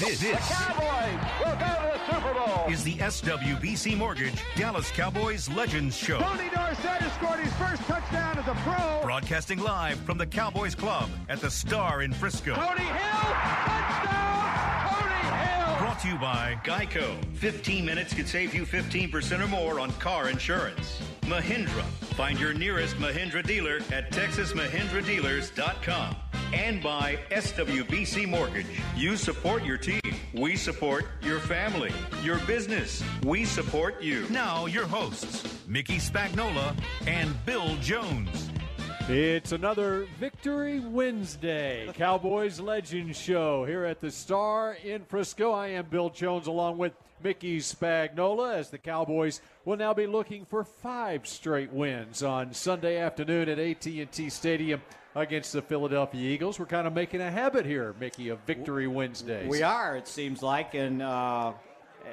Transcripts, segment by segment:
This, The Cowboys will go to the Super Bowl. is the SWBC Mortgage Dallas Cowboys Legends Show. Tony Dorsett has scored his first touchdown as a pro. Broadcasting live from the Cowboys Club at the Star in Frisco. Tony Hill, touchdown! Tony Hill! Brought to you by Geico. 15 minutes could save you 15% or more on car insurance. Mahindra. Find your nearest Mahindra dealer at texasmahindradealers.com. And by SWBC Mortgage. You support your team. We support your family, your business. We support you. Now, your hosts, Mickey Spagnola and Bill Jones. It's another Victory Wednesday, Cowboys Legend Show here at the Star in Frisco. I am Bill Jones along with Mickey Spagnola as the Cowboys will now be looking for five straight wins on Sunday afternoon at AT&T Stadium against the Philadelphia Eagles. We're kind of making a habit here, Mickey, of Victory Wednesdays. We are, it seems like, and uh,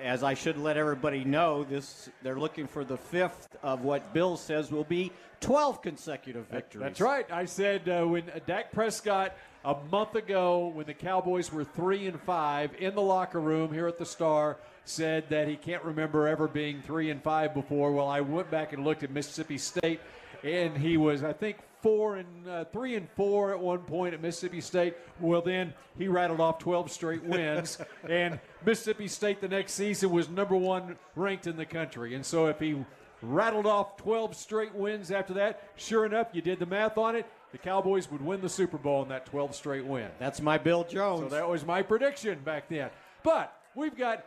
as I should let everybody know, this they're looking for the fifth of what Bill says will be 12 consecutive victories. That's right. I said uh, when Dak Prescott a month ago, when the Cowboys were three and five in the locker room here at the Star, said that he can't remember ever being three and five before. Well, I went back and looked at Mississippi State, and he was, I think, four and uh, three and four at one point at Mississippi State. Well, then he rattled off 12 straight wins, and Mississippi State the next season was number one ranked in the country. And so if he rattled off 12 straight wins after that. Sure enough, you did the math on it. The Cowboys would win the Super Bowl in that 12 straight win. That's my Bill So Jones. that was my prediction back then. But we've got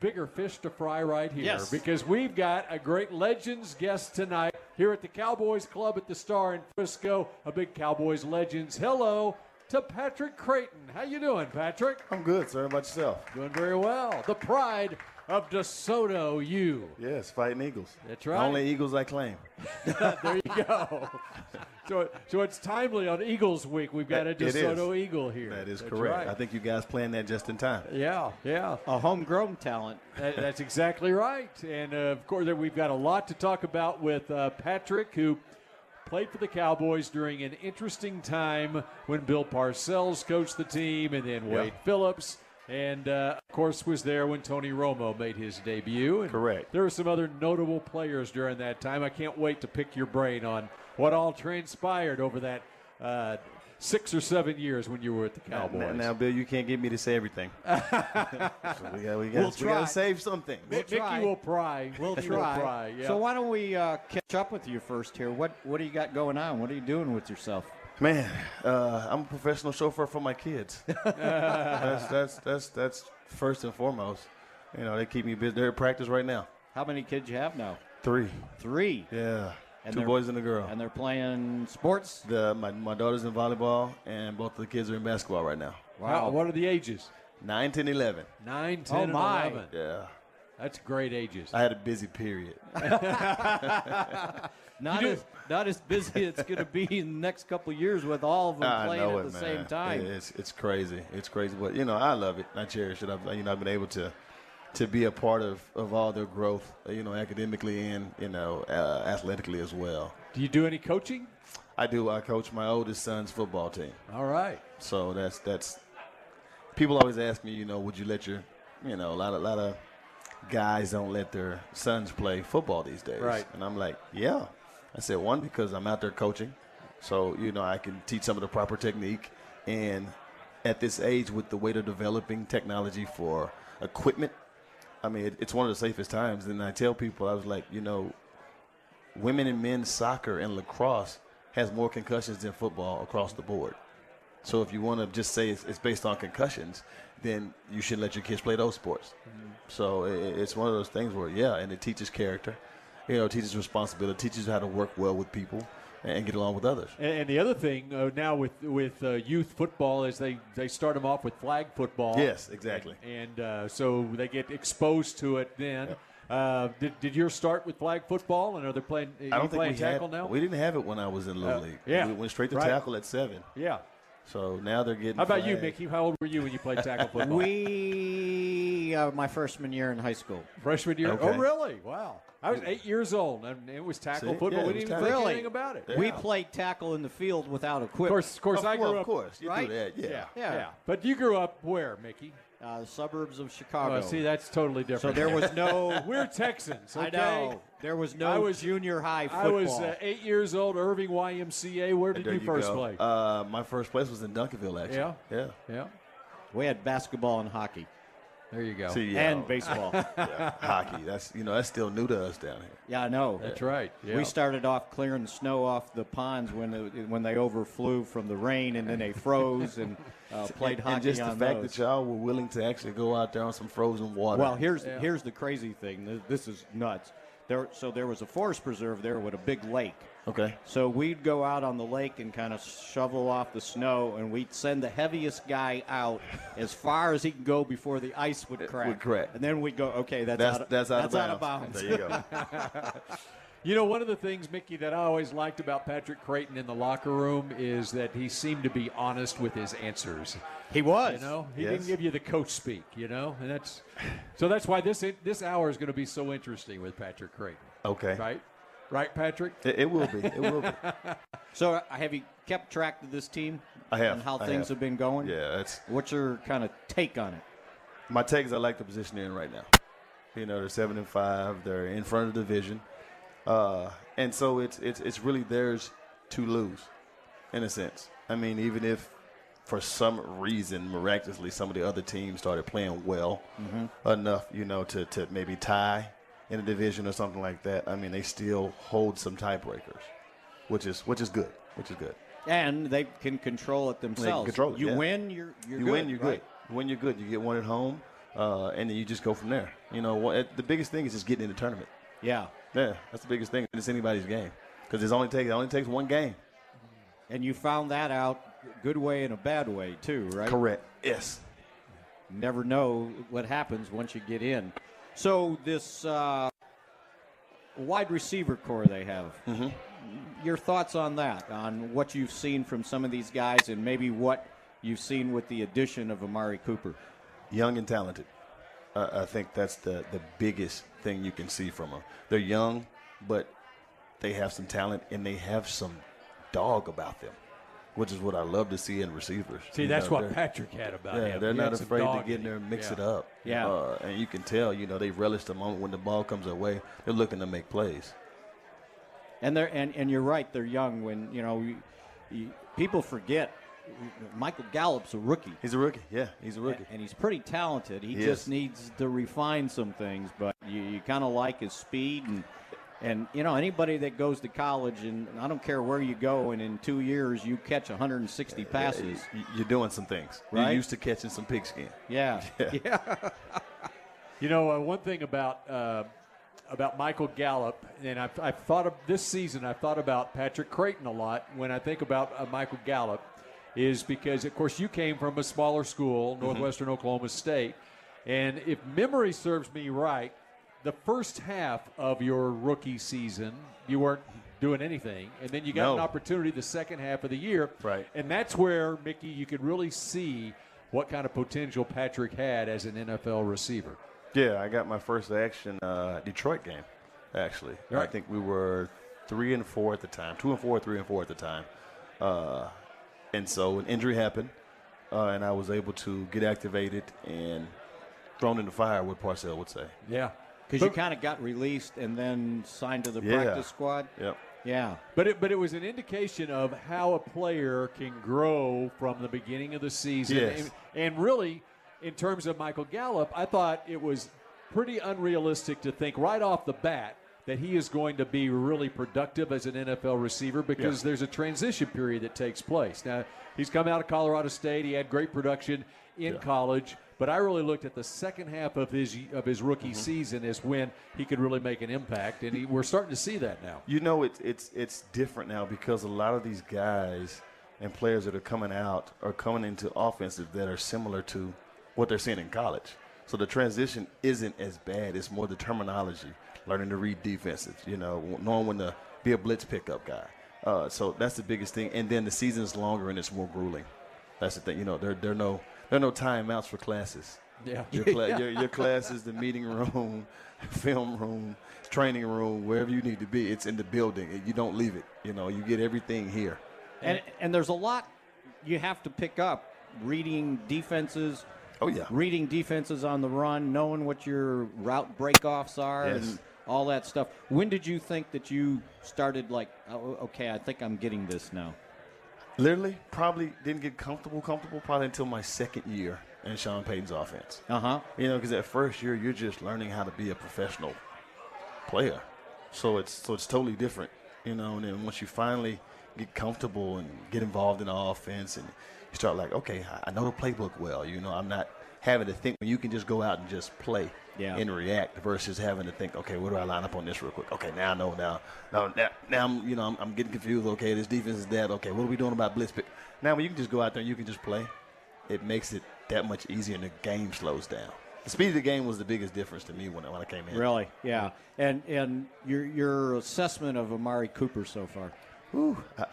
bigger fish to fry right here Yes. because we've got a great Legends guest tonight here at the Cowboys Club at the Star in Frisco. A big Cowboys Legends. Hello to Patrick Crayton. How you doing, Patrick? I'm good, sir. How about yourself? Doing very well. The pride of DeSoto U. Yes, fighting Eagles. That's The right. Only Eagles I claim. there you go. so, so it's timely on Eagles Week. We've got a It is. DeSoto Eagle here. That is That's correct. right. I think you guys planned that just in time. Yeah, yeah. a homegrown talent. That- that's exactly right. And uh, of course, we've got a lot to talk about with uh, Patrick, who played for the Cowboys during an interesting time when Bill Parcells coached the team, and then Wade Phillips. And uh, of course, was there when Tony Romo made his debut. And Correct. There were some other notable players during that time. I can't wait to pick your brain on what all transpired over that uh, six or seven years when you were at the Cowboys. Now, now, Bill, you can't get me to say everything. so we got, we got, We'll we try. got to save something. Mi- Mickey try. will pry. We'll Mickey will try. pry, yeah. So why don't we uh, catch up with you first here? What What do you got going on? What are you doing with yourself? Man, uh, I'm a professional chauffeur for my kids. that's, that's that's that's first and foremost. You know, they keep me busy. They're at practice right now. How many kids you have now? Three. Three. Yeah. And Two boys and a girl. And they're playing sports. the my, my daughter's in volleyball, and both of the kids are in basketball right now. How, what are the ages? Nine, 10, 11. 9, 10, Oh, and my. 11. Yeah. That's great ages. I had a busy period. Not as not as busy it's going to be in the next couple of years with all of them I playing know at it, the man. same time. It's it's crazy. It's crazy, but you know I love it. I cherish it. I've you know I've been able to to be a part of, of all their growth. uh, You know, academically and you know uh, athletically as well. Do you do any coaching? I do. I coach my oldest son's football team, All right. so that's that's. People always ask me, you know, would you let your, you know, a lot of lot of guys don't let their sons play football these days, Right. And I'm like, yeah. I said one because I'm out there coaching, so you know I can teach some of the proper technique, and at this age with the way they're developing technology for equipment, I mean it, it's one of the safest times. And I tell people, I was like, you know, women and men's soccer and lacrosse has more concussions than football across the board. So if you want to just say it's, it's based on concussions, then you should let your kids play those sports. Mm-hmm. So i it's one of those things where yeah, and it teaches character, you know, it teaches responsibility, teaches how to work well with people and get along with others. And, and the other thing uh, now with with uh, youth football is they, they start them off with flag football. Yes, exactly. And uh, so they get exposed to it then. Uh, did, did yours start with flag football, and are they playing? I don't think playing we tackle had, now. We didn't have it when I was in little Uh, league. yeah, we went straight to right. tackle at seven. yeah. So now they're getting. How about you. Mickey? How old were you when you played tackle football? We uh, my freshman year in high school. Freshman year. Okay. Oh, really? Wow. I was eight years old, and it was tackle See? football. Yeah, we didn't even tackle. think anything about it. We played tackle in the field without equipment. Of equipment. course, of course, Of I course, grew of course, you right? do that. Yeah. Yeah, Yeah. yeah, But you grew up where, Mickey? uh, the suburbs of Chicago. Oh, see, that's totally different. so there was no. We're Texans. I know there was no I was- junior high Football. I was uh, eight years old, Irving YMCA. Where did There you, first go. play? Uh, my first place was in Duncanville, actually. Yeah? Yeah. yeah, we had basketball and hockey there you go. See, yeah, and baseball. yeah, hockey. That's you know that's still new to us down here. yeah, I know. That's right. Yeah. We started off clearing the snow off the ponds when it, when they overflew from the rain, and then they froze and uh, played hockey and just the on fact those. that y'all were willing to actually go out there on some frozen water. Well, here's Yeah. here's the crazy thing. This is nuts. There, so there was a forest preserve there with a big lake. Okay. So we'd go out on the lake and kind of shovel off the snow, and we'd send the heaviest guy out as far as he can go before the ice would crack. would crack. And then we'd go, okay, that's That's out of, that's out, that's of, out bounds. of bounds. There you go. You know, one of the things, Mickey, that I always liked about Patrick Crayton in the locker room is that he seemed to be honest with his answers. he was. You know, he Yes. didn't give you the coach speak. You know, and that's so that's why this this hour is going to be so interesting with Patrick Crayton. Okay. Right, right, Patrick. It, it will be. It will be. So uh, have you kept track of this team? I have. And how I things have. have been going? Yeah, that's What's your kind of take on it? my take is I like the position they're in right now. You know, they're seven and five. They're in front of the division, uh, and so it's it's it's really theirs to lose, in a sense. I mean, even if for some reason miraculously some of the other teams started playing well enough, you know, to to maybe tie in a division or something like that. I mean, they still hold some tiebreakers, which is which is good. Which is good. And they can control it themselves. control it, you yeah. win, you're you're you good, win, you're right? good. You win, you're good. You get one at home, uh, and then you just go from there. You know, what, the biggest thing is just getting in the tournament. Yeah. Yeah, that's the biggest thing. It's anybody's game because it only takes it only takes one game. And you found that out good way and a bad way too, right? Correct. Yes. Never know what happens once you get in. So this uh, wide receiver corps they have. Mm-hmm. Your thoughts on that? On what you've seen from some of these guys, and maybe what you've seen with the addition of Amari Cooper. Young and talented. Uh, I think that's the the biggest thing you can see from them. They're young, but they have some talent and they have some dog about them, which is what I love to see in receivers. See, that's know, what Patrick had about Yeah, him. they're He not afraid to get in in there and mix Yeah. it up. Yeah. Uh, and you can tell, you know, they relish the moment when the ball comes their way. They're looking to make plays. And they're and, and you're right. They're young. When you know, you, you, people forget Michael Gallup's a rookie. He's a rookie. Yeah, he's a rookie. And he's pretty talented. He, He just is. needs to refine some things, but you, you kind of like his speed and and you know anybody that goes to college and I don't care where you go and in two years you catch 160 passes. Y- You're doing some things. Right? You're used to catching some pigskin. Yeah, yeah. You know, uh, one thing about uh, about Michael Gallup, and I've, I've thought of this season. I've thought about Patrick Crayton a lot when I think about uh, Michael Gallup, is because of course you came from a smaller school, Northwestern Oklahoma State, and if memory serves me right, the first half of your rookie season you weren't doing anything, and then you got No. an opportunity the second half of the year, Right. And that's where Mickey, you could really see what kind of potential Patrick had as an NFL receiver. Yeah, I got my first action uh, Detroit game, actually. I think we were three and four at the time, two and four, three and four at the time. Uh, and so an injury happened, uh, and I was able to get activated and thrown in the fire, what Parcell would say. Yeah. Because you kind of got released and then signed to the Yeah. practice squad. Yep. Yeah, But it, but it was an indication of how a player can grow from the beginning of the season. Yes. And, and really, in terms of Michael Gallup, I thought it was pretty unrealistic to think right off the bat that he is going to be really productive as an NFL receiver because Yeah. there's a transition period that takes place. Now, he's come out of Colorado State. He had great production in Yeah. college. But I really looked at the second half of his of his rookie Mm-hmm. season as when he could really make an impact, and he, we're starting to see that now. You know, it's it's it's different now because a lot of these guys and players that are coming out are coming into offenses that are similar to what they're seeing in college. So the transition isn't as bad. It's more the terminology, learning to read defenses. You know, knowing when to be a blitz pickup guy. Uh, so that's the biggest thing. And then the season's longer and it's more grueling. That's the thing. You know, there there are no there are no timeouts for classes. Yeah. Your, cla- your, your class is the meeting room, film room, training room, wherever you need to be. It's in the building. You don't leave it. You know, you get everything here. and and there's a lot you have to pick up reading defenses, Oh, yeah. reading defenses on the run, knowing what your route breakoffs are, Yes. and all that stuff. When did you think that you started like, oh, okay, I think I'm getting this now? Literally, probably didn't get comfortable, comfortable probably until my second year in Sean Payton's offense. Uh huh. You know, because that first year you're just learning how to be a professional player, so it's so it's totally different. You know, and then once you finally get comfortable and get involved in the offense, and you start like, okay, I- I know the playbook well. You know, I'm not having to think when you can just go out and just play Yeah. and react versus having to think, okay, where do I line up on this real quick? Okay, now I know now. Now, now, now I'm, you know, I'm, I'm getting confused. Okay, this defense is that. Okay, what are we doing about blitz pick? Now, when you can just go out there and you can just play, it makes it that much easier and the game slows down. The speed of the game was the biggest difference to me when, I- when I came in. Really? Yeah. And and your your assessment of Amari Cooper so far? Ooh.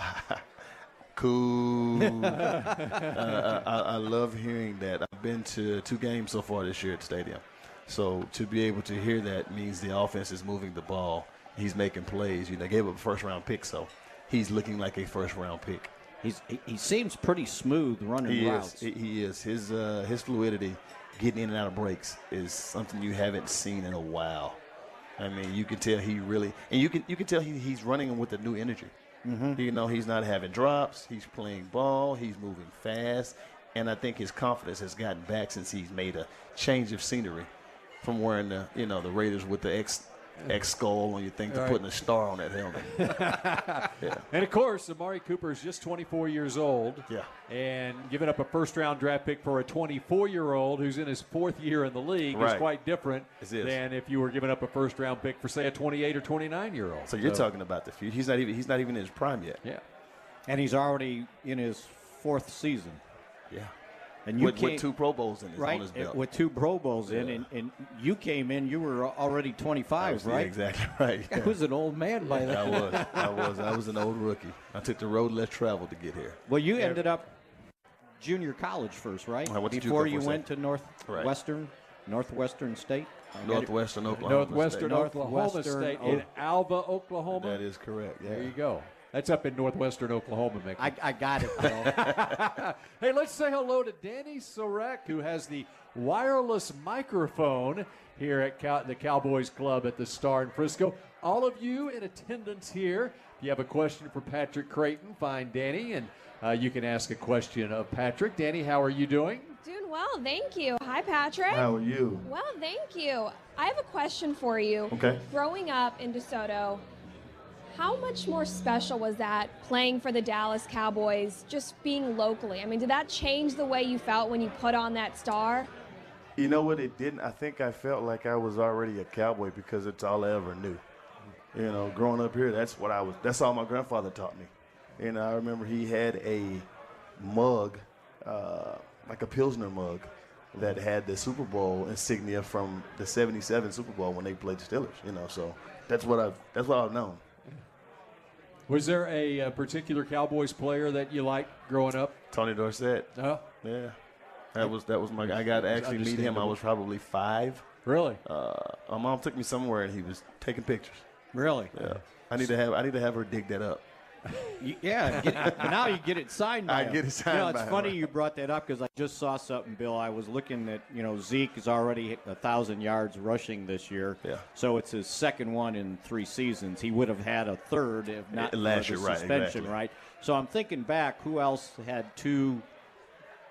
Cool. uh, I, I love hearing that. Been to two games so far this year at the stadium. So to be able to hear that means the offense is moving the ball. He's making plays. You know, they gave up a first round pick, so he's looking like a first round pick. He's he, he seems pretty smooth running He routes. is. He, he is. His uh, his fluidity, getting in and out of breaks, is something you haven't seen in a while. I mean, you can tell he really, and you can you can tell he, he's running with a new energy. Mm-hmm. You know, he's not having drops. He's playing ball. He's moving fast, and I think his confidence has gotten back since he's made a change of scenery from wearing the you know the Raiders with the X X skull on your thing to Right. putting a star on that helmet. And of course, Amari Cooper is just 24 years old. Yeah. And giving up a first round draft pick for a 24 year old who's in his fourth year in the league is quite different It is. than if you were giving up a first round pick for, say, a 28 or 29 year old. So you're talking about the future. He's not even he's not even in his prime yet. Yeah. and he's already in his fourth season. Yeah. And you with, came, with two Pro Bowls in his, right on his belt. with two Pro Bowls in, and, and you came in. You were already 25, Yeah, right? Exactly right. I was an old man by then. I was. I was. I was an old rookie. I took the road less traveled to get here. Well, you ended up junior college first, right? I went to Before you went to Right. Northwestern, Northwestern State. I got it. Northwestern Oklahoma. Northwestern State. Oklahoma State in Alva, Oklahoma. That is correct. Yeah. There you go. That's up in northwestern Oklahoma, Mickey. I, I got it, Bill. Hey, let's say hello to Danny Sorek, who has the wireless microphone here at Cow- the Cowboys Club at the Star in Frisco. All of you in attendance here, if you have a question for Patrick Crayton, find Danny, and uh, you can ask a question of Patrick. Danny, how are you doing? Doing well, thank you. Hi, Patrick. How are you? Well, thank you. I have a question for you. Okay. Growing up in DeSoto, how much more special was that playing for the Dallas Cowboys, just being locally? I mean, did that change the way you felt when you put on that star? You know what? It didn't. I think I felt like I was already a cowboy because it's all I ever knew. You know, growing up here, that's what I was. That's all my grandfather taught me. Know, I remember he had a mug, uh, like a Pilsner mug, that had the Super Bowl insignia from the '77 Super Bowl when they played the Steelers. You know, so that's what I've. That's what I've known. Was there a, uh particular Cowboys player that you liked growing up? Tony Dorsett. No. Yeah, that was that was my. I got to actually meet him. I was probably five. Really? Uh, my mom took me somewhere and he was taking pictures. really? Yeah. I need to have I need to have her dig that up. You- yeah. Get, now you get it signed by I him. get it signed You know, it's by him. funny you brought that up because I just saw something, Bill. I was looking at, you know, Zeke is already a thousand yards rushing this year. Yeah. So it's his second one in three seasons. He would have had a third if not last for the year, right, suspension, exactly. right? So I'm thinking back, who else had two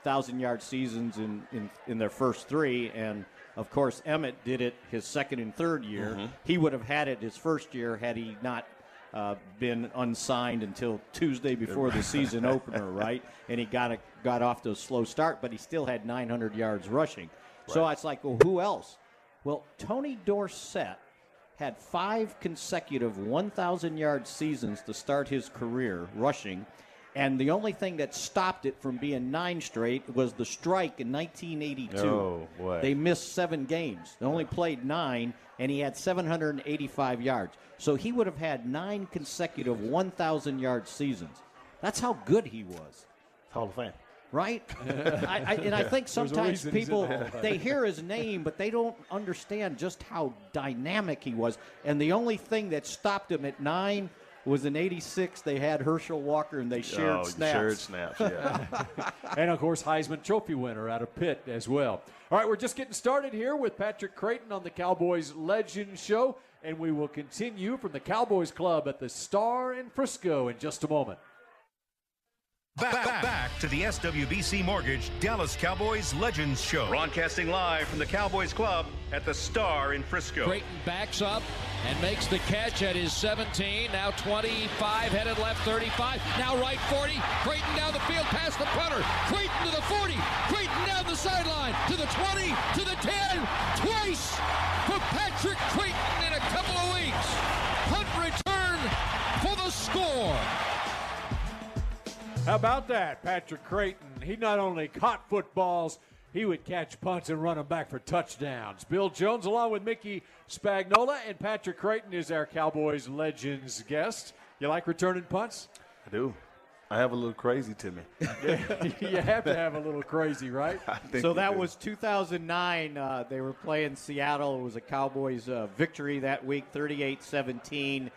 thousand yard seasons in, in, in their first three? And of course, Emmitt did it his second and third year. Mm-hmm. He would have had it his first year had he not uh, been unsigned until Tuesday before the season opener, right? And he got a, got off to a slow start, but he still had 900 yards rushing. So it's like, well, who else? Well, Tony Dorsett had five consecutive 1,000 yard seasons to start his career rushing. And the only thing that stopped it from being nine straight was the strike in 1982. Oh, boy. They missed seven games. They only played nine, and he had 785 yards. So he would have had nine consecutive 1,000 yard seasons. That's how good he was Hall of Fame. right? I, I, and I think sometimes reason he's in people the Hall of Fame. they hear his name, but they don't understand just how dynamic he was. And the only thing that stopped him at nine was in '86. They had Herschel Walker and they oh, shared oh, snaps. Shared snaps, yeah. and of course, Heisman Trophy winner out of Pitt as well. All right, we're just getting started here with Patrick Crayton on the Cowboys Legend Show, and we will continue from the Cowboys Club at the Star in Frisco in just a moment. Back, back, back, to the SWBC Mortgage Dallas Cowboys Legends Show. Broadcasting live from the Cowboys Club at the Star in Frisco. Crayton backs up and makes the catch at his 17. Now 25, headed left 35. Now right 40. Crayton down the field past the punter. Crayton to the 40. Crayton down the sideline to the 20, to the 10. Twice for Patrick Crayton in a couple of weeks. Punt return for the score. How about that, Patrick Crayton? He not only caught footballs, he would catch punts and run them back for touchdowns. Bill Jones, along with Mickey Spagnola, and Patrick Crayton is our Cowboys Legends guest. You like returning punts? I do. I have a little crazy to me. you have to have a little crazy, right? So that was 2009. Uh, they were playing Seattle. It was a Cowboys uh, victory that week, 38 17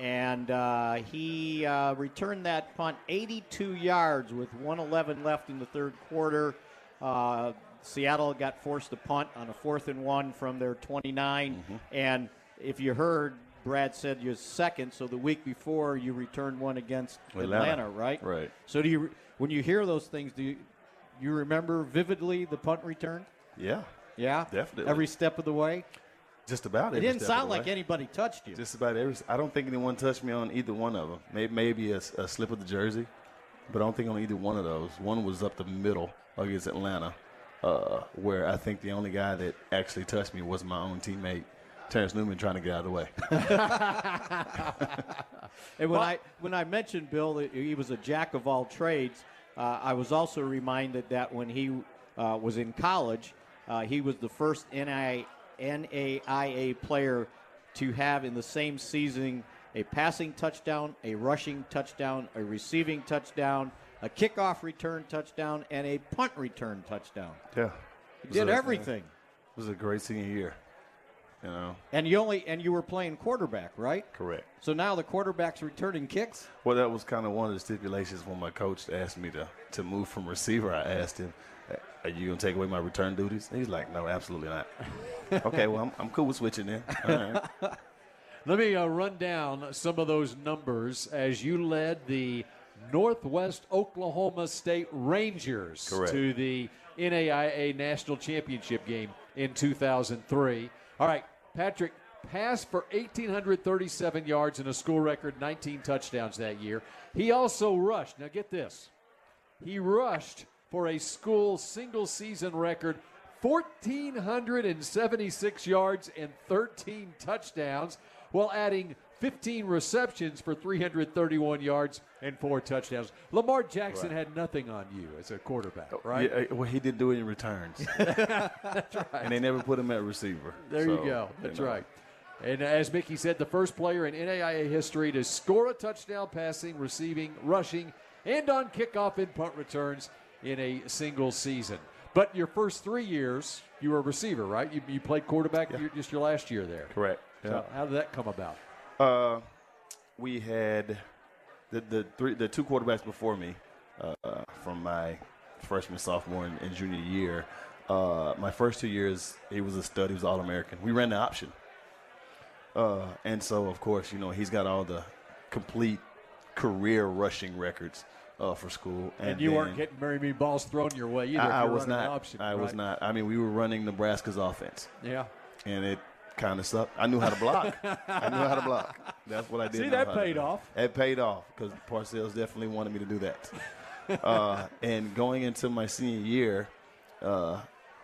and uh, he uh, returned that punt 82 yards with 111 left in the third quarter. Uh, Seattle got forced to punt on a fourth and one from their 29. Mm-hmm. And if you heard, Brad said you're second. So the week before you returned one against Atlanta, Atlanta right? Right. So do you, when you hear those things, do you, you remember vividly the punt return? Yeah. Yeah, definitely. Every step of the way. Just about. It It didn't sound like anybody touched you. Just about every. I don't think anyone touched me on either one of them. Maybe maybe a, a slip of the jersey, but I don't think on either one of those. One was up the middle against Atlanta, uh, where I think the only guy that actually touched me was my own teammate. Terrence Newman trying to get out of the way. and when I when I mentioned Bill that he was a jack of all trades, uh, I was also reminded that when he uh, was in college, uh, he was the first NI, NAIA player to have in the same season a passing touchdown, a rushing touchdown, a receiving touchdown, a kickoff return touchdown, and a punt return touchdown. Yeah, he did a, everything. It was a great senior year. You know. And you only and you were playing quarterback, right? Correct. So now the quarterback's returning kicks. Well, that was kind of one of the stipulations when my coach asked me to to move from receiver. I asked him, "Are you gonna take away my return duties?" And he's like, "No, absolutely not." okay, well, I'm, I'm cool with switching then. Let me uh, run down some of those numbers as you led the Northwest Oklahoma State Rangers Correct. to the NAIA National Championship game in 2003. All right, Patrick passed for 1,837 yards and a school record 19 touchdowns that year. He also rushed. Now, get this. He rushed for a school single season record 1,476 yards and 13 touchdowns while adding 15 receptions for 331 yards and four touchdowns. Lamar Jackson right. had nothing on you as a quarterback, oh, right? Yeah, well, he did do it in returns. That's right. And they never put him at receiver. There so, you go. That's you know. right. And as Mickey said, the first player in NAIA history to score a touchdown passing, receiving, rushing, and on kickoff and punt returns in a single season. But your first three years, you were a receiver, right? You, you played quarterback Yeah. just your last year there. Correct. So Yeah. how did that come about? Uh, we had the the three the two quarterbacks before me uh, from my freshman, sophomore, and, and junior year. Uh, my first two years, he was a stud. He was all American. We ran the option, uh, and so of course, you know, he's got all the complete career rushing records uh, for school. And, you weren't getting very many balls thrown your way either. I, I was not. Option, I was not. I mean, we were running Nebraska's offense, Yeah. and it kind of sucked. I knew how to block. I knew how to block. That's what I did. See, that paid off. It paid off because Parcells definitely wanted me to do that. uh, and going into my senior year, uh,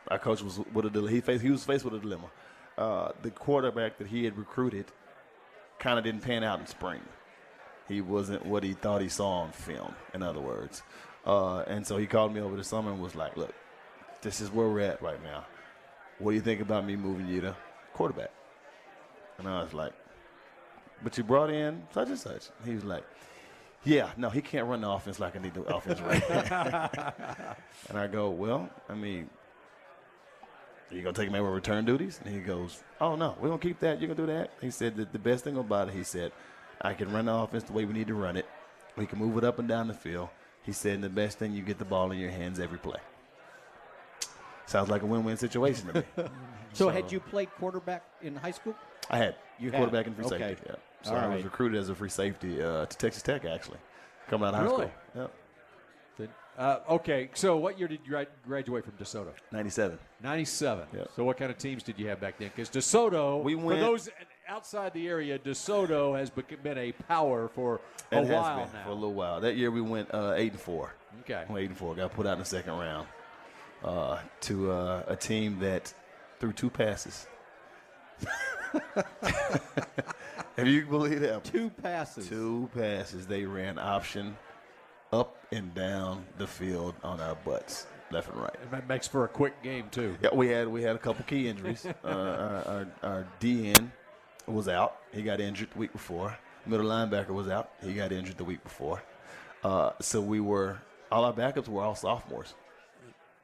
our coach was with a dilemma. He faced. He was faced with a dilemma. Uh, the quarterback that he had recruited kind of didn't pan out in spring. He wasn't what he thought he saw on film. In other words, uh, and so he called me over the summer and was like, "Look, this is where we're at right now. What do you think about me moving you to quarterback?" And I was like, "But you brought in such and such." He was like, "Yeah, no, he can't run the offense like I need the offense right." and I go, "Well, I mean." You gonna take him over return duties? And he goes, "Oh no, we're gonna keep that. You're gonna do that." He said that the best thing about it, he said, I can run the offense the way we need to run it. We can move it up and down the field. He said the best thing you get the ball in your hands every play. Sounds like a win-win situation to me. So, had you played quarterback in high school? I had You had. quarterback and free Okay. safety. Yeah. So All I right. was recruited as a free safety uh, to Texas Tech actually, coming out of high Really? school. Yep. Uh, okay, so what year did you graduate from DeSoto? 97. 97. Yep. So what kind of teams did you have back then? Because DeSoto, We for went- those outside the area, DeSoto has been a power for a It has while been now. for a little while. That year we went uh, eight and four. Okay. Went eight and four. Got put out in the second round uh, to uh, a team that threw two passes. If you believe that, Two passes. two passes. They ran option up and down the field on our butts, left and right. And that makes for a quick game too. Yeah, we had we had a couple key injuries. uh, our, our, our DN was out. He got injured the week before. Middle linebacker was out. He got injured the week before. Uh, so we were all our backups were all sophomores.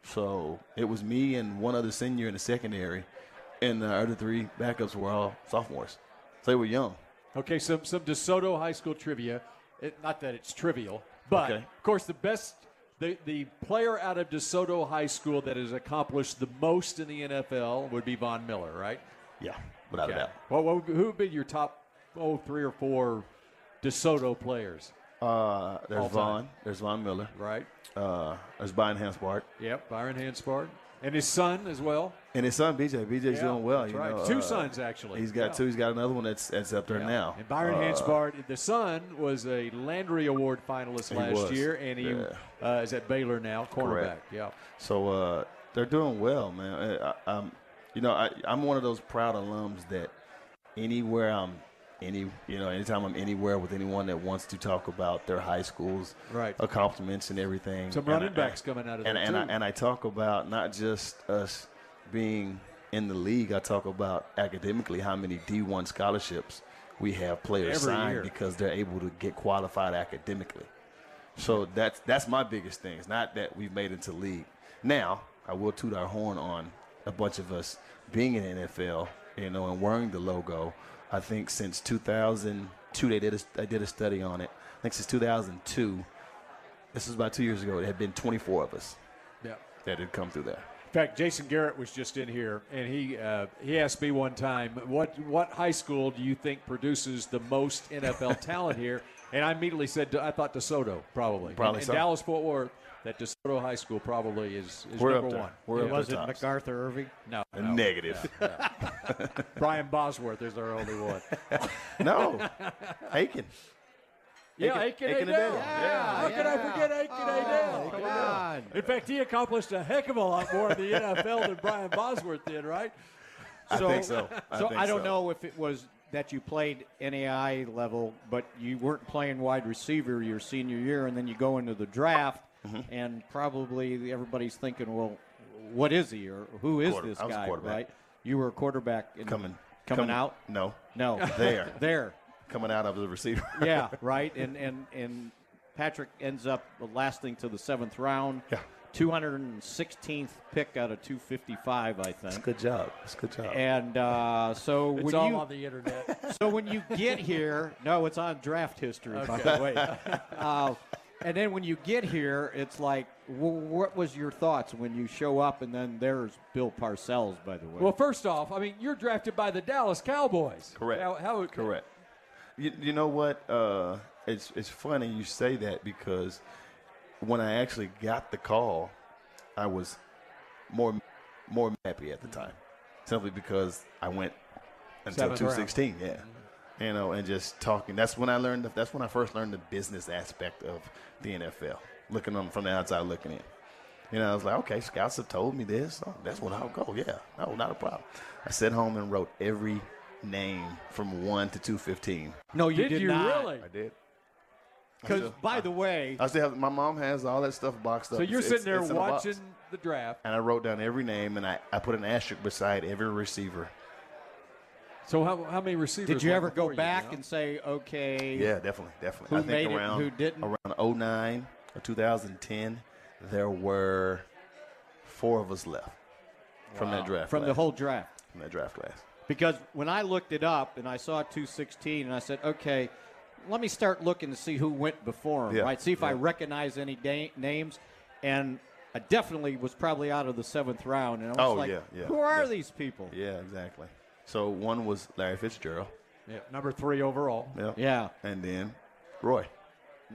So it was me and one other senior in the secondary, and the other three backups were all sophomores. So they were young. Okay, some some DeSoto high school trivia. It, not that it's trivial, but Okay. of course the best, the the player out of DeSoto High School that has accomplished the most in the NFL would be Von Miller, right? Yeah, without a doubt. Well, what, who would be your top oh three or four DeSoto players? Uh, there's Von. There's Von Miller. Right. Uh, there's Byron Hanspard. Yep. Byron Hanspard and his son as well. And his son BJ. BJ's Yeah, doing well. that's you right. know, Two uh, sons actually. He's got Yeah. two. He's got another one that's that's up there Yeah. now. And Byron Uh, the son, was a Landry Award finalist last was. year, and he uh, is at Baylor now, cornerback. Correct. Yeah. So uh, they're doing well, man. I, I, I'm, you know, I, I'm one of those proud alums that anywhere I'm, any, you know, anytime I'm anywhere with anyone that wants to talk about their high schools, Right. accomplishments and everything. Some and running I- backs coming out of and, and I, and I talk about not just us being in the league. I talk about academically how many D1 scholarships we have players Every signed year. because they're able to get qualified academically. So that's that's my biggest thing. It's not that we've made it to league. Now I will toot our horn on a bunch of us being in the NFL, you know, and wearing the logo. I think since 2002, they did a, did a study on it. I think since 2002, this was about two years ago. It had been 24 of us Yeah. that had come through there. In fact, Jason Garrett was just in here, and he uh, he asked me one time, "What what high school do you think produces the most NFL talent here?" And I immediately said, "I thought DeSoto probably, Probably in, so. in Dallas Fort Worth." That DeSoto High School probably is, is We're number there. one. We're up Yeah. Was the it tops. MacArthur Irving? No, A no. Negative. Brian Bosworth is our only one. no, Akin. Yeah, Akin- Akin, Akin Ayodele. Ayodele. Yeah, how could I forget Akin oh, Ayodele? come Yeah. on. In fact, he accomplished a heck of a lot more in the NFL than Brian Bosworth did, right? I think so. I so think I don't so. know if it was that you played NAI level, but you weren't playing wide receiver your senior year, and then you go into the draft, Mm-hmm. and probably everybody's thinking, well, what is he or who is Quarter- this I was a guy? quarterback. Right? You were a quarterback in, Coming. coming out. No. No, There. there. Coming out of the receiver. Yeah, right. And and and Patrick ends up lasting to the seventh round. Yeah. 216th pick out of 255, I That's a think. good job. That's a good job. And uh, so It's when all you on the internet. so when you get here, no, it's on draft history, by the way. Uh, and then when you get here, it's like, w- what was your thoughts when you show up, and then there's Bill Parcells, by the way. well, first off, I mean, you're drafted by the Dallas Cowboys. Correct. How, how, Correct. You, you know what? Uh, it's it's funny you say that because when I actually got the call, I was more more happy at the mm-hmm. time, simply because I went until two sixteen. two round. sixteen. Yeah, mm-hmm. you know, and just talking. That's when I learned. That's when I first learned the business aspect of the NFL. Looking on from the outside, looking in. You know, I was like, okay, scouts have told me this. Oh, that's when I'll go. Yeah, no, not a problem. I sat home and wrote every name from one to two fifteen. no, you did, did you not. really? I did. Because, by the way, I still have my mom has all that stuff boxed up. So you're It's- sitting there it's in a box. watching the draft. and I wrote down every name, and I, I put an asterisk beside every receiver. So how, how many receivers? did you ever go before you, back you know? and say, okay, Yeah, definitely, definitely. Who I think made it, around who didn't? around 09 or 2010, there were four of us left from that draft. from the whole draft? from that draft class. Because when I looked it up and I saw 216, and I said, okay, let me start looking to see who went before him, Yeah, right? See if I recognize any da- names. And I definitely was probably out of the seventh round. And I was Oh, like, yeah, yeah, who are yeah. these people? Yeah, exactly. So one was Larry Fitzgerald. Yeah, number three overall. Yeah. Yeah. And then Roy.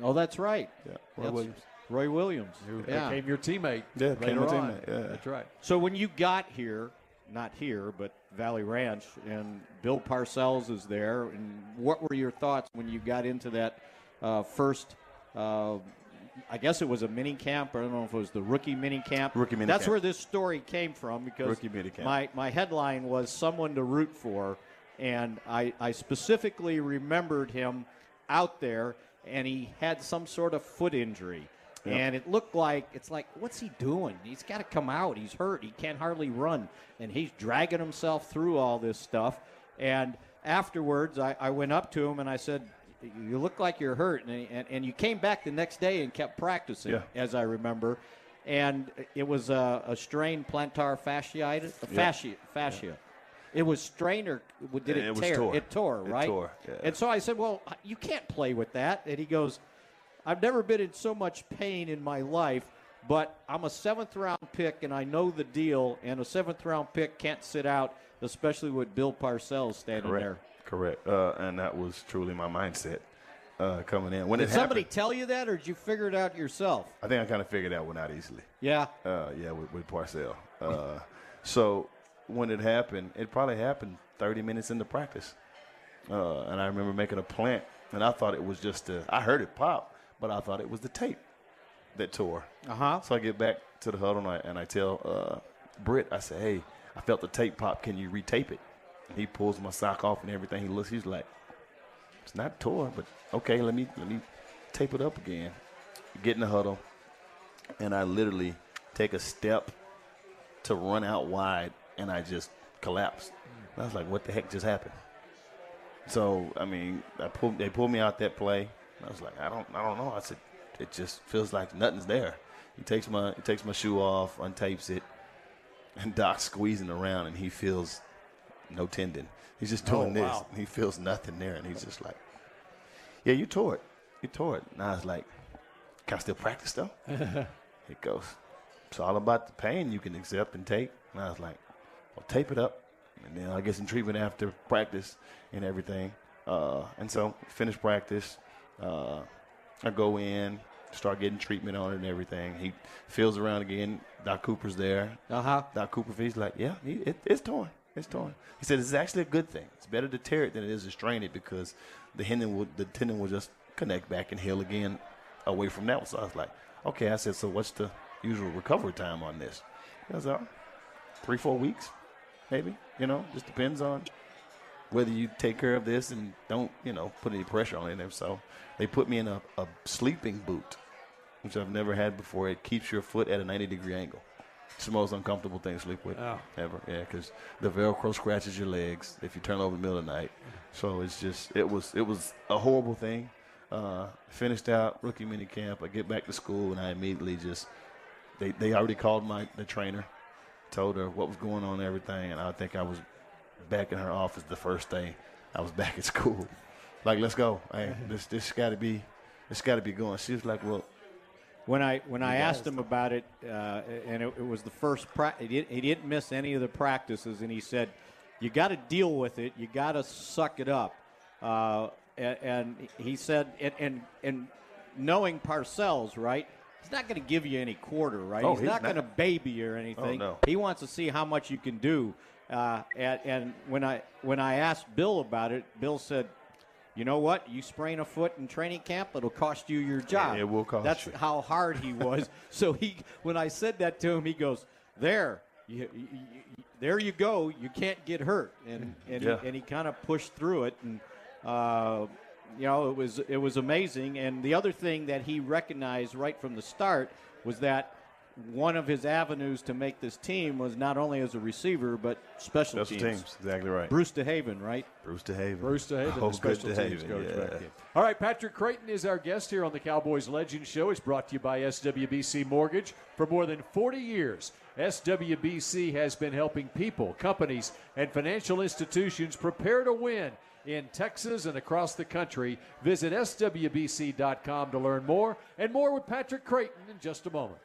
Oh, that's right. Yeah. Roy That's Williams. Roy Williams. Who yeah. became your teammate Yeah, later became my on. teammate, yeah. That's right. So when you got here, not here, but Valley Ranch, and Bill Parcells is there, and what were your thoughts when you got into that uh, first? Uh, I guess it was a mini camp. I don't know if it was the rookie mini camp. Rookie mini That's camp. where this story came from because Rookie mini camp. my my headline was someone to root for, and I, I specifically remembered him out there, and he had some sort of foot injury. And it looked like it's like, what's he doing? He's got to come out. He's hurt. He can't hardly run, and he's dragging himself through all this stuff. And afterwards, I, I went up to him and I said, "You look like you're hurt." And, he- and, and you came back the next day and kept practicing, Yeah. as I remember. And it was a, a strained plantar fasciitis, fascia, fascia. It was strained or did it, It tear? tore. It tore, It right? tore, yeah. And so I said, "Well, you can't play with that." And he goes, "I've never been in so much pain in my life, but I'm a seventh round pick, and I know the deal. And a seventh round pick can't sit out, especially with Bill Parcells standing Correct. there." Correct. Uh, and that was truly my mindset uh, coming in. When Did somebody happened, tell you that, or did you figure it out yourself? I think I kind of figured that one out easily. Yeah. Uh, yeah, with, with Parcell. Uh, so when it happened, it probably happened 30 minutes into practice. Uh, and I remember making a plant, and I thought it was just the, I heard it pop, but I thought it was the tape that tore. Uh huh. So I get back to the huddle and I, and I tell uh, Britt, I say, hey, I felt the tape pop. Can you retape it? He pulls my sock off and everything. He looks, he's like, it's not tore, but okay, let me let me tape it up again. Get in the huddle, and I literally take a step to run out wide, and I just collapsed. I was like, what the heck just happened? So I mean, I pulled, they pulled me out that play. I was like, I don't, I don't know. I said, it just feels like nothing's there. He takes my, he takes my shoe off, untapes it, and Doc's squeezing around, and he feels no tendon. He's just doing this. wow. And he feels nothing there, and he's just like, yeah, you tore it. You tore it. And I was like, can I still practice though? he goes, it's all about the pain you can accept and take. And I was like, well, tape it up, and then I'll get some treatment after practice and everything. Uh, and so finish practice. Uh, I go in, start getting treatment on it and everything. He feels around again. Doc Cooper's there. Uh huh. Doc Cooper, he's like, yeah, he, it, it's torn. It's torn. He said it's actually a good thing. It's better to tear it than it is to strain it because the tendon will the tendon will just connect back and heal again away from that. So I was like, okay. I said, so what's the usual recovery time on this? He was like, three, four weeks, maybe. You know, just depends on whether you take care of this and don't, you know, put any pressure on them. So they put me in a, a sleeping boot, which I've never had before. It keeps your foot at a 90 degree angle. It's the most uncomfortable thing to sleep with Oh. ever. Yeah, because the Velcro scratches your legs if you turn over in the middle of the night. So it's just it was it was a horrible thing. Uh, finished out rookie mini camp. I get back to school and I immediately just they they already called my the trainer, told her what was going on and everything, and I think I was back in her office the first day I was back at school. Like, let's go. Hey, this this got to be this got to be going. She was like, well, When I when I asked him about it, uh, and it, it was the first pra- he, he didn't miss any of the practices, and he said, "You got to deal with it. You got to suck it up." Uh, and, and he said, and, and and knowing Parcells, right? He's not going to give you any quarter, right? Oh, he's, he's not, going to baby you or anything. no. He wants to see how much you can do. Uh, and, and when I when I asked Bill about it, Bill said, "You know what? You sprain a foot in training camp, it'll cost you your job. it will cost That's you. how hard he was. so he, when I said that to him, he goes, "There, you, you, you- there you go. You can't get hurt." And and Yeah. he, and he kind of pushed through it, and uh, you know it was it was amazing. And the other thing that he recognized right from the start was that one of his avenues to make this team was not only as a receiver but special, teams. special teams. Exactly right. Bruce DeHaven, right? Bruce DeHaven. Bruce DeHaven, Oh, the special good teams coach yeah. back then. All right, Patrick Crayton is our guest here on the Cowboys Legend Show. It's brought to you by SWBC Mortgage. For more than 40 years, SWBC has been helping people, companies, and financial institutions prepare to win in Texas and across the country. Visit SWBC.com to learn more and more with Patrick Crayton in just a moment.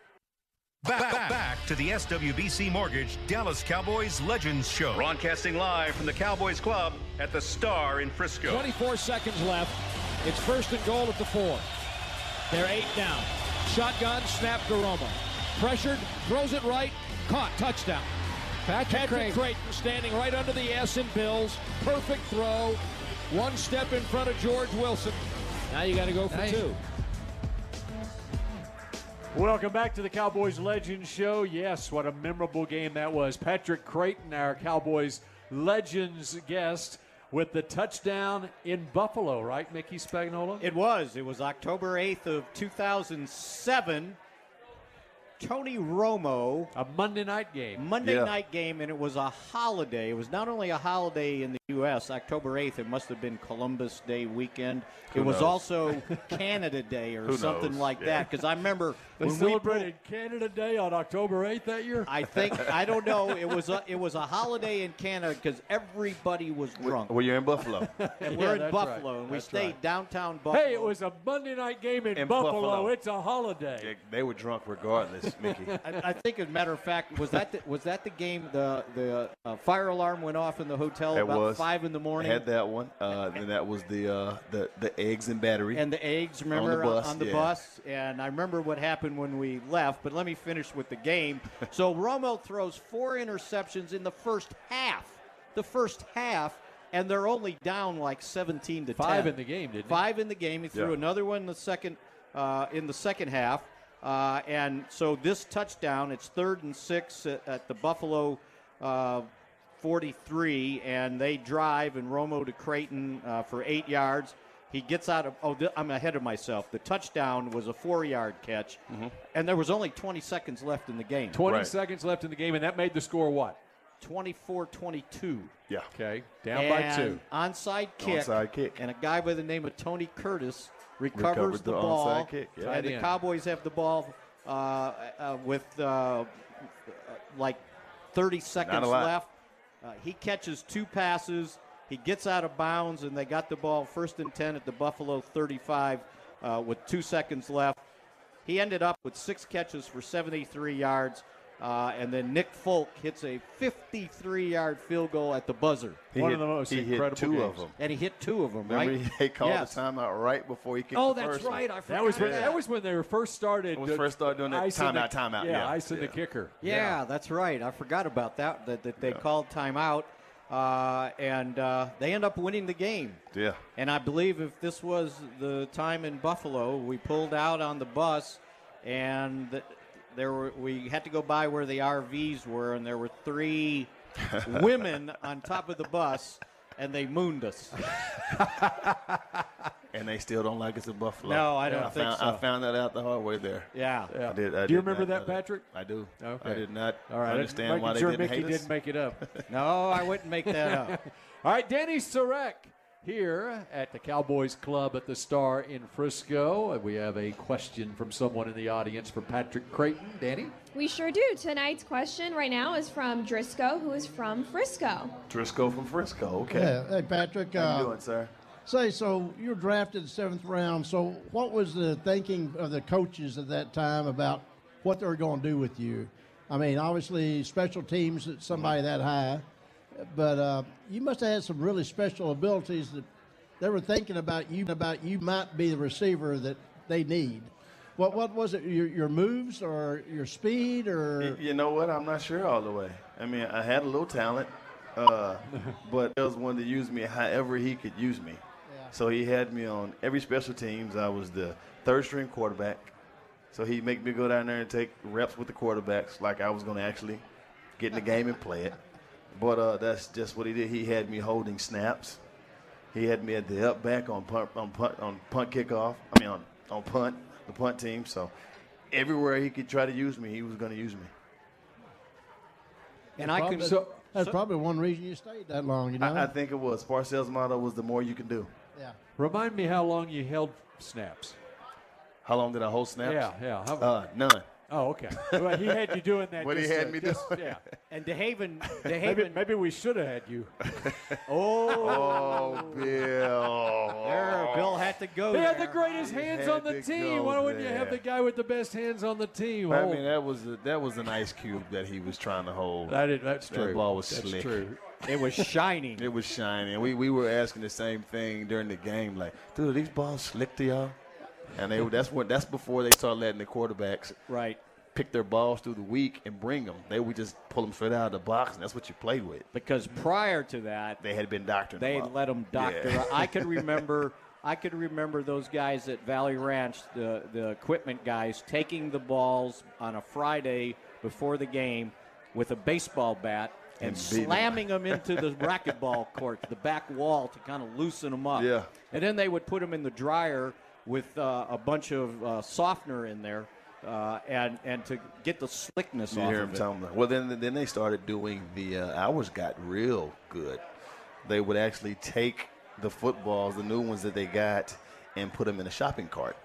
Back, back, back to the SWBC Mortgage Dallas Cowboys Legends Show. Broadcasting live from the Cowboys Club at the Star in Frisco. 24 seconds left. It's first and goal at the four. They're eight down. Shotgun, snap to Romo. Pressured, throws it right, caught, touchdown. Patrick, Patrick Crayton standing right under the S in Bills. Perfect throw. One step in front of George Wilson. Now you got to go for two. Welcome back to the Cowboys Legends Show. Yes, what a memorable game that was. Patrick Crayton, our Cowboys Legends guest, with the touchdown in Buffalo, right, Mickey Spagnola? It was. It was October 8th of 2007. Tony Romo. A Monday night game. Monday Yeah. night game, and it was a holiday. It was not only a holiday in the U.S., October 8th, it must have been Columbus Day weekend. Who it was knows? also Canada Day or Who something knows? like Yeah. that. Because I remember They when we celebrated Canada Day on October 8th that year? I think I don't know. It was a, it was a holiday in Canada because everybody was drunk. Well, you're in Buffalo. and we're in Buffalo, right. and we That's stayed right. downtown Buffalo. Hey, it was a Monday night game in, In Buffalo. Buffalo. It's a holiday. They- they were drunk regardless, Mickey. I, I think, as a matter of fact, was that the, was that the game? The the uh, fire alarm went off in the hotel It about was. Five in the morning. Had that one, uh, and that was the uh, the the eggs and battery. and the eggs, remember, bus, on the yeah. bus. And I remember what happened when we left, but let me finish with the game. so Romo throws four interceptions in the first half. The first half, and they're only down like 17 to 10. Five in the game, didn't he? Five in the game. He threw Yeah. another one in the second uh, in the second half. Uh, and so this touchdown, it's third and six at, at the Buffalo uh, 43, and they drive and Romo to Crayton uh, for eight yards. He gets out of. Oh, th- I'm ahead of myself. The touchdown was a four-yard catch, and there was only 20 seconds left in the game. 20 Right. seconds left in the game, and that made the score what? 24-22. yeah. Okay, down by two. Onside kick. Onside kick. And a guy by the name of Tony Curtis recovers Recovers the, the ball. onside kick, yeah. And the. Cowboys have the ball uh, uh, with uh, like 30 seconds a lot. left. Uh, he catches two passes. He gets out of bounds, and they got the ball first and 10 at the Buffalo 35 uh, with two seconds left. He ended up with six catches for 73 yards. Uh, and then Nick Folk hits a 53-yard field goal at the buzzer, He One hit, of the most he hit incredible two of them. and he hit two of them. Remember, right? he- they called Yes. the timeout right before he kicked Oh, the that's first one. right. I forgot That was when that. that was when they were first started. When we first started doing that icing the- timeout, timeout, Yeah, yeah, icing the yeah. kicker. Yeah, that's right. I forgot about that. That, that they called timeout, uh, and uh, they end up winning the game. Yeah. And I believe if this was the time in Buffalo, we pulled out on the bus, and th- there were we had to go by where the RVs were, and there were three women on top of the bus, and they mooned us. And they still don't like us in Buffalo. No, I don't I think found, so. I found that out the hard way there. Yeah. Yeah. I did. I do did you remember not that, Patrick? I do. Okay. I did not All right, understand making why they sure didn't Mickey hate us. didn't make it up. No, I wouldn't make that up. All right, Danny Sarek here at the Cowboys Club at the Star in Frisco. We have a question from someone in the audience for Patrick Crayton. Danny? We sure do. Tonight's question right now is from Driscoll, who is from Frisco. Driscoll from Frisco. Okay. Yeah. Hey, Patrick. How you Uh, doing, sir? say, so you were drafted seventh round. So what was the thinking of the coaches at that time about what they were going to do with you? I mean, obviously, special teams at somebody that high, but uh, you must have had some really special abilities that they were thinking about you. About you might be the receiver that they need. What what was it? Your, your moves or your speed or You know what? I'm not sure all the way. I mean, I had a little talent, uh, but he was one to use me however he could use me. So he had me on every special teams. I was the third string quarterback. So he'd make me go down there and take reps with the quarterbacks like I was going to actually get in the game and play it. But uh, that's just what he did. He had me holding snaps. He had me at the up back on punt on punt on punt kickoff. I mean on, on punt the punt team. So everywhere he could try to use me, he was going to use me. And I can. Probably- So, that's probably one reason you stayed that long. You know. I, I think it was Parcells' motto was the more you can do. yeah. remind me how long you held snaps. How long did I hold snaps? Yeah, yeah. How- Uh, none. Oh, okay. Well, he had you doing that. What he had uh, me just- doing. Yeah. And DeHaven, Maybe, DeHaven, maybe we should have had you. oh, Oh, Bill. there, Bill had to go. He had the there. greatest hands on the team. Why wouldn't you have the guy with the best hands on the team? I hold? mean, that was a, that was an ice cube that he was trying to hold. that is, that's that true. ball was that's slick. true. It was shining. It was shining. We we were asking the same thing during the game, like, dude, are these balls slick to y'all? And they that's what that's before they started letting the quarterbacks right. pick their balls through the week and bring them. They would just pull them straight out of the box, and that's what you played with. Because prior to that, They had been doctoring. they them let them doctor. Yeah. I could remember. I could remember those guys at Valley Ranch, the the equipment guys, taking the balls on a Friday before the game with a baseball bat and, And slamming them into the racquetball court, the back wall, to kind of loosen them up. Yeah. And then they would put them in the dryer with uh, a bunch of uh, softener in there, uh, and and to get the slickness You off hear him tell them. Well, then then they started doing the uh, hours got real good. They would actually take the footballs, the new ones that they got, and put them in a shopping cart,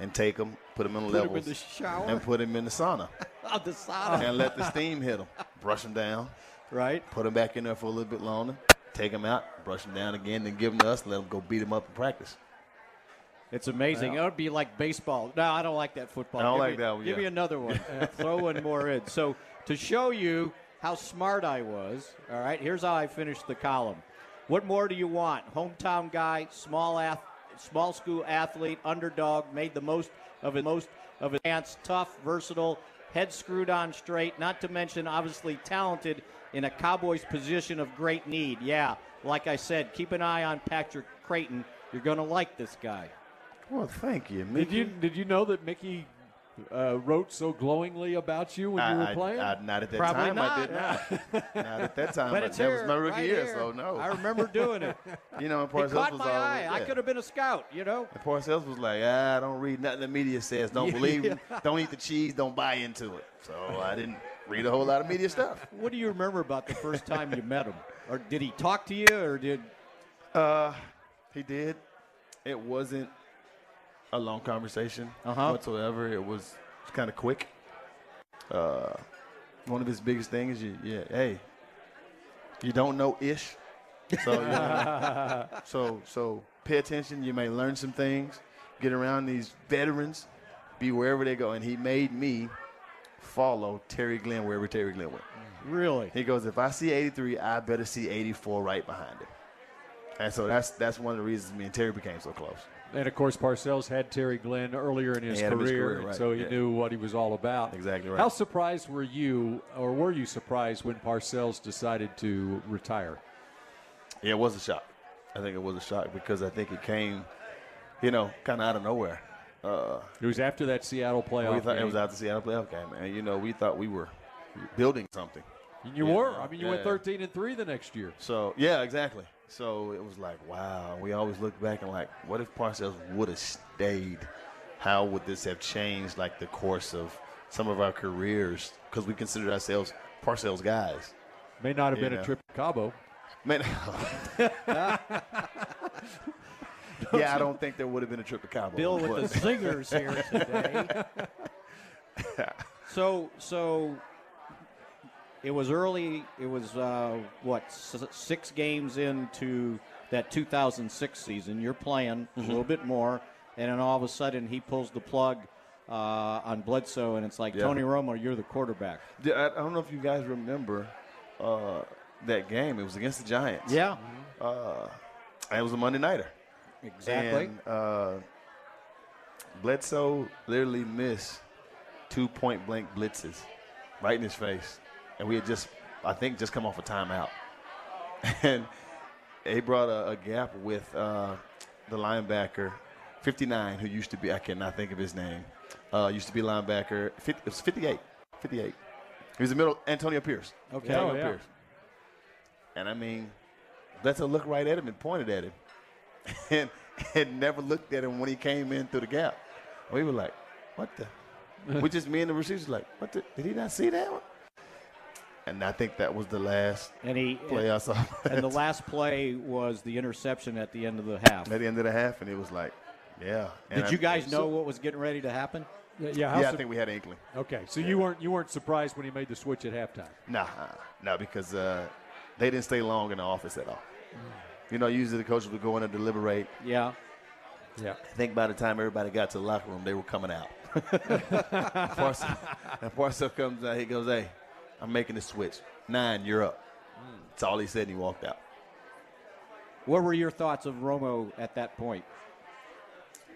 and take them, put them in Put 'em in the shower? and put them in the sauna, Oh, the sauna. and let the steam hit them. Brush them down, right? put them back in there for a little bit longer, take them out, brush them down again, then give them to us, let them go beat them up in practice. It's amazing. It would be like baseball. No, I don't like that football. I don't give like me, that one, Give yeah. me another one. Throw one more in. So to show you how smart I was, all right. Here's how I finished the column. What more do you want? Hometown guy, small ath- small school athlete, underdog, made the most of it, most of his chance, tough, versatile, head screwed on straight. Not to mention, obviously talented in a Cowboys position of great need. Yeah, like I said, keep an eye on Patrick Crayton. You're going to like this guy. Well, thank you, Mickey. Did you did you know that Mickey uh, wrote so glowingly about you when you were playing? I, I, not at that Probably time. I did not. not. not at that time. But I- it's that here, was my rookie right year, here. so no. I remember doing it. You know, and It Parcells caught was my always, eye. I could have been a scout, you know. And Parcells was like, ah, I don't read nothing the media says. Don't believe it. Don't eat the cheese. Don't buy into it. So I didn't read a whole lot of media stuff. What do you remember about the first time you met him? Or did he talk to you, or did Uh, he did. It wasn't a long conversation Uh-huh. whatsoever. It was kind of quick. Uh, one of his biggest things, you, yeah, hey, you don't know ish. So, you know, so, so pay attention. You may learn some things. Get around these veterans. Be wherever they go. And he made me follow Terry Glenn wherever Terry Glenn went. really? He goes, if I see 83, I better see 84 right behind him. And so that's that's one of the reasons me and Terry became so close. And of course, Parcells had Terry Glenn earlier in his He had him career, his career, right, so he yeah. knew what he was all about. Exactly right. How surprised were you, or were you surprised when Parcells decided to retire? Yeah, it was a shock. I think it was a shock because I think it came, you know, kind of out of nowhere. Uh, It was after that Seattle playoff. Thought it was out the Seattle playoff game, and you know, we thought we were building something. And you Yeah, were. I mean, you went 13 and three the next year. So yeah, exactly. So it was like, wow. We always look back and like, what if Parcells would have stayed? How would this have changed like the course of some of our careers? Because we considered ourselves Parcells guys. May not have You been know. a trip to Cabo. Man, yeah, I don't think there would have been a trip to Cabo. Bill with but- the singers here today. so, so it was early. It was uh, what s- six games into that 2006 season. You're playing a little bit more, and then all of a sudden he pulls the plug uh, on Bledsoe, and it's like Yeah. Tony Romo, you're the quarterback. I, don't know if you guys remember uh, that game. It was against the Giants. Yeah, Uh, and it was a Monday nighter. exactly. And uh, Bledsoe literally missed two point blank blitzes right in his face. And we had just, I think, just come off a timeout. And he brought a, a gap with uh, the linebacker, 59, who used to be, I cannot think of his name, uh, used to be linebacker, 50, it was 58. 58. He was the middle, Antonio Pierce. Okay. Antonio Oh, yeah. Pierce. And I mean, Bledsoe look right at him and pointed at him and, and never looked at him when he came in through the gap. We were like, what the? we just, me and the receivers like, what the? Did he not see that one? And I think that was the last and he play I saw. and the last play was the interception at the end of the half. at the end of the half, and it was like, yeah. And Did I- you guys so- know what was getting ready to happen? Yeah, how Yeah, I think we had an inkling. Okay, so you weren't you weren't surprised when he made the switch at halftime. Nah, no, because uh, they didn't stay long in the office at all. You know, usually the coaches would go in and deliberate. Yeah. Yeah. I think by the time everybody got to the locker room, they were coming out. Parcells, and Parcells comes out. He goes, "Hey, I'm making the switch. Nine, you're up." That's all he said. and He walked out. What were your thoughts of Romo at that point?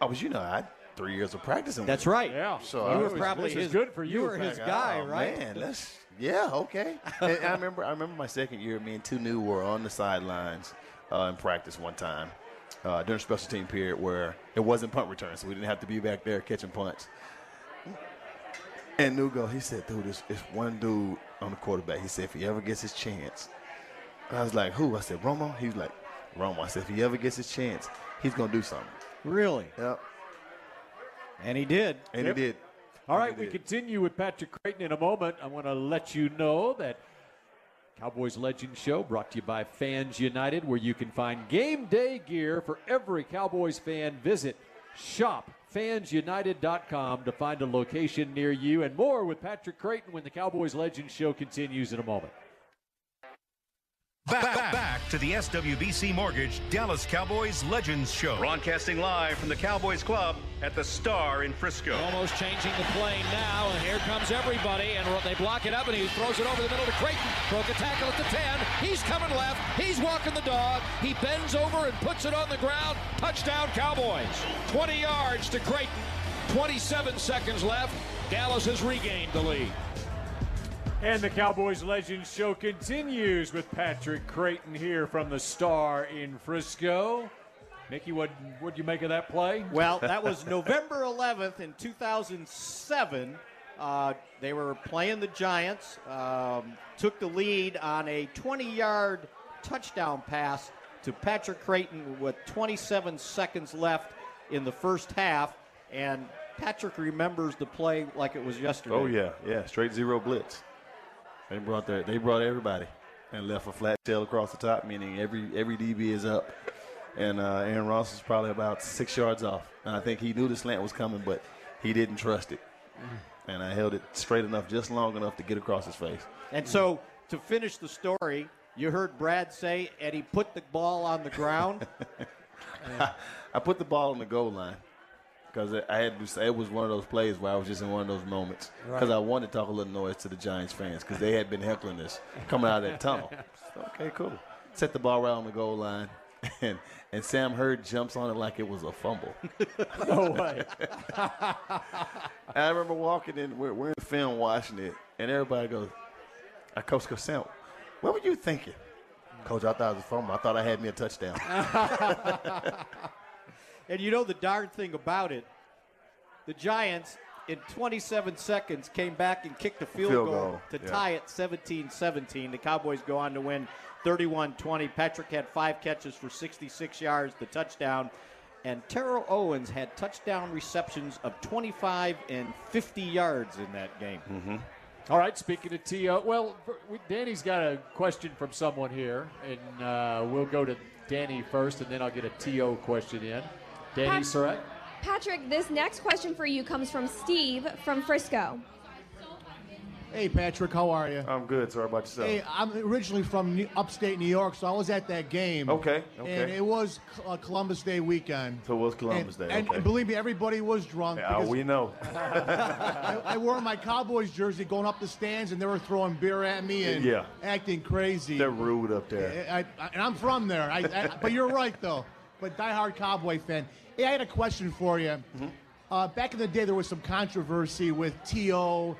I was, you know, I had three years of practicing. with That's him. right. Yeah. So You I were was- probably this his, good for you, were his Like, guy, oh, right? Man, let's yeah, okay. and I remember I remember my second year, me and two new were on the sidelines uh, in practice one time uh, during a special team period where it wasn't punt return, so we didn't have to be back there catching punts. And Nugo, he said, dude, it's, it's one dude on the quarterback. He said, if he ever gets his chance, I was like, who? I said, Romo. He was like, Romo. I said, if he ever gets his chance, he's gonna do something. Really? Yep. And he did. And Yep. he did. All right, He we did. continue with Patrick Crayton in a moment. I want to let you know that Cowboys Legend Show brought to you by Fans United, where you can find game day gear for every Cowboys fan. Visit shopfansunited.com to find a location near you and more with Patrick Crayton when the Cowboys Legends Show continues in a moment. Back, back, back to the SWBC Mortgage Dallas Cowboys Legends Show. Broadcasting live from the Cowboys Club at the Star in Frisco. Almost changing the play now, and here comes everybody, and they block it up, and he throws it over the middle to Crayton. Broke a tackle at the 10. He's coming left. He's walking the dog. He bends over and puts it on the ground. Touchdown, Cowboys. 20 yards to Crayton. 27 seconds left. Dallas has regained the lead. And the Cowboys Legends Show continues with Patrick Crayton here from the Star in Frisco. Mickey, what what you make of that play? Well, that was November 11th in 2007. Uh, they were playing the Giants. Um, took the lead on a 20-yard touchdown pass to Patrick Crayton with 27 seconds left in the first half, and Patrick remembers the play like it was yesterday. Oh yeah, yeah, straight zero blitz. They brought their, they brought everybody and left a flat tail across the top, meaning every every DB is up, and uh, Aaron Ross is probably about six yards off. And I think he knew the slant was coming, but he didn't trust it, and I held it straight enough, just long enough to get across his face. And so, to finish the story, you heard Brad say, and he put the ball on the ground. I put the ball on the goal line because I had to say it was one of those plays where I was just in one of those moments because I wanted to talk a little noise to the Giants fans because they had been heckling us coming out of that tunnel. okay, cool. Set the ball right on the goal line, and and Sam Hurd jumps on it like it was a fumble. No way. I remember walking in, we're, we're in film watching it, and everybody goes, "Our coach goes, Sam, what were you thinking?" Coach, I thought it was a fumble. I thought I had me a touchdown. And you know the darn thing about it, the Giants in 27 seconds came back and kicked a field, Field goal, goal, to yeah. tie it 17-17. The Cowboys go on to win 31-20. Patrick had five catches for 66 yards, the touchdown. And Terrell Owens had touchdown receptions of 25 and 50 yards in that game. All right, speaking of T.O., well, Danny's got a question from someone here, and uh, we'll go to Danny first, and then I'll get a T.O. question in. Danny Pat- Surratt? Patrick, this next question for you comes from Steve from Frisco. Hey, Patrick, how are you? I'm good. Sorry about yourself. Hey, I'm originally from New- upstate New York, so I was at that game. Okay, okay. And it was uh, Columbus Day weekend. So it was Columbus and, Day, And okay. believe me, everybody was drunk. Yeah, because we know. I, I wore my Cowboys jersey going up the stands, and they were throwing beer at me and Yeah. acting crazy. They're rude up there. I, I, and I'm from there. I, I, but you're right, though. But diehard Cowboy fan. Hey, I had a question for you. Mm-hmm. Uh, back in the day, there was some controversy with T.O.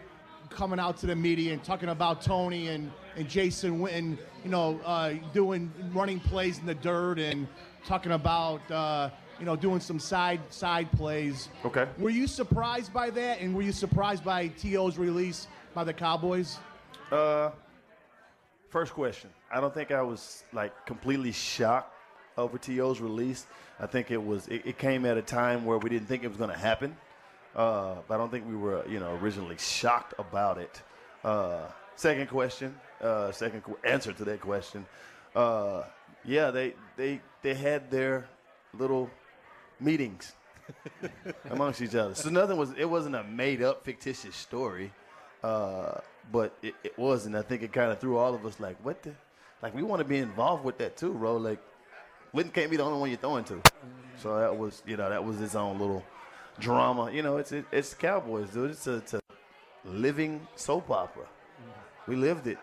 coming out to the media and talking about Tony and, and Jason Witten, you know, uh, doing running plays in the dirt and talking about, uh, you know, doing some side side plays. Okay. Were you surprised by that? And were you surprised by T.O.'s release by the Cowboys? Uh, first question. I don't think I was like completely shocked over T.O.'s release. I think it was it, it came at a time where we didn't think it was going to happen. Uh, but I don't think we were you know originally shocked about it. Uh, second question. Uh, second qu- answer to that question. Uh, yeah, they they they had their little meetings amongst each other. So nothing was. It wasn't a made up fictitious story, uh, but it, it was, and I think it kind of threw all of us like, what the, like we want to be involved with that too, bro. Like, Linton can't be the only one you're throwing to. So that was, you know, that was his own little drama. You know, it's it, it's Cowboys, dude. It's a, it's a living soap opera. We lived it.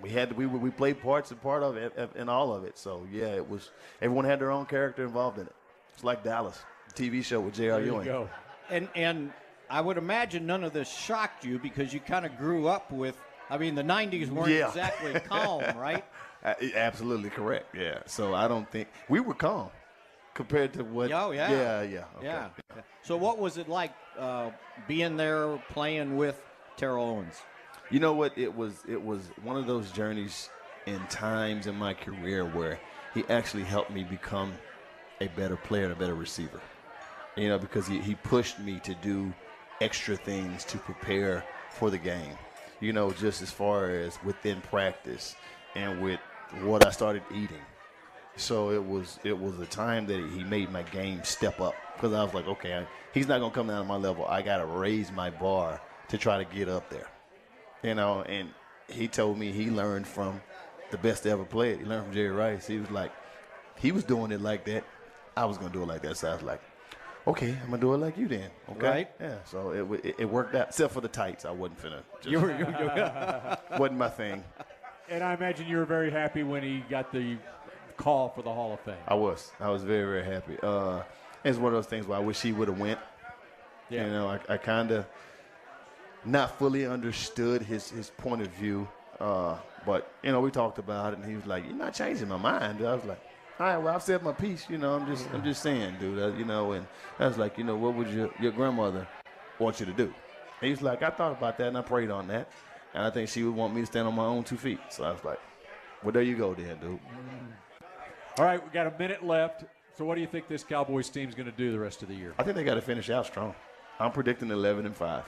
We had we we played parts and part of it and all of it. So yeah, it was. Everyone had their own character involved in it. It's like Dallas, TV show with J.R. There you Ewing. go. And and I would imagine none of this shocked you because you kind of grew up with. I mean, the '90s weren't Yeah. exactly calm, right? Absolutely correct. Yeah. So I don't think we were calm compared to what. Oh yeah, Yeah. Yeah. okay. yeah. So what was it like uh, being there playing with Terrell Owens? You know what? It was it was one of those journeys in times in my career where he actually helped me become a better player and a better receiver. You know, because he, he pushed me to do extra things to prepare for the game. You know, just as far as within practice and with what I started eating. So it was it was a time that he made my game step up because I was like, okay, I, he's not gonna come down to my level. I gotta raise my bar to try to get up there you know, and he told me he learned from the best that ever played. He learned from Jerry Rice. He was like, he was doing it like that. I was gonna do it like that. So I was like, okay, I'm gonna do it like you then. Okay, Right. Yeah. So it, it it worked out, except for the tights. I wasn't finna. Just, You were, you were- wasn't my thing. And I imagine you were very happy when he got the call for the Hall of Fame. I was. I was very very happy. Uh, it's one of those things where I wish he would have went. Yeah. You know, I, I kind of not fully understood his, his point of view. Uh, but, you know, we talked about it, and he was like, you're not changing my mind. I was like, all right, well, I've said my piece. You know, I'm just I'm just saying, dude. Uh, you know, and I was like, you know, what would your, your grandmother want you to do? And he was like, I thought about that, and I prayed on that. And I think she would want me to stand on my own two feet. So I was like, well, there you go then, dude. All right, we got a minute left. So, what do you think this Cowboys team's going to do the rest of the year? I think they got to finish out strong. I'm predicting 11 and 5.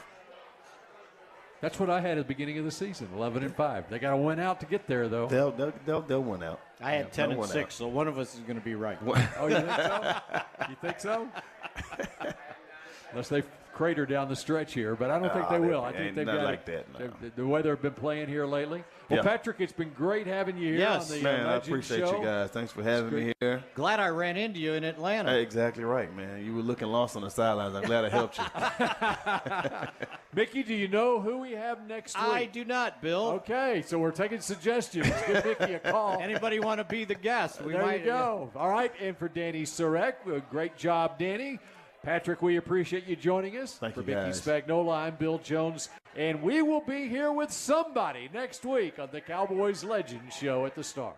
That's what I had at the beginning of the season, 11 and 5. They got to win out to get there, though. They'll, they'll, they'll, they'll win out. I had ten and one six, so one of us is going to be right. Oh, you think so? you think so? Unless they crater down the stretch here, but I don't think they they- will. I think they've not got like that, no. the- The way they've been playing here lately. Well, Yeah. Patrick, it's been great having you here Yes. on the Man, uh, I appreciate Show. you guys. Thanks for having me here. Glad I ran into you in Atlanta. Hey, exactly right, man. You were looking lost on the sidelines. I'm glad I helped you. Mickey, do you know who we have next week? I do not, Bill. Okay, so we're taking suggestions. Give Mickey a call. Anybody want to be the guest? We there might, you go. All right, and for Danny Surek, uh, great job, Danny. Patrick, we appreciate you joining us. Thank for you, Mickey guys. Spagnola, I'm Bill Jones, and we will be here with somebody next week on the Cowboys Legend Show at the Star.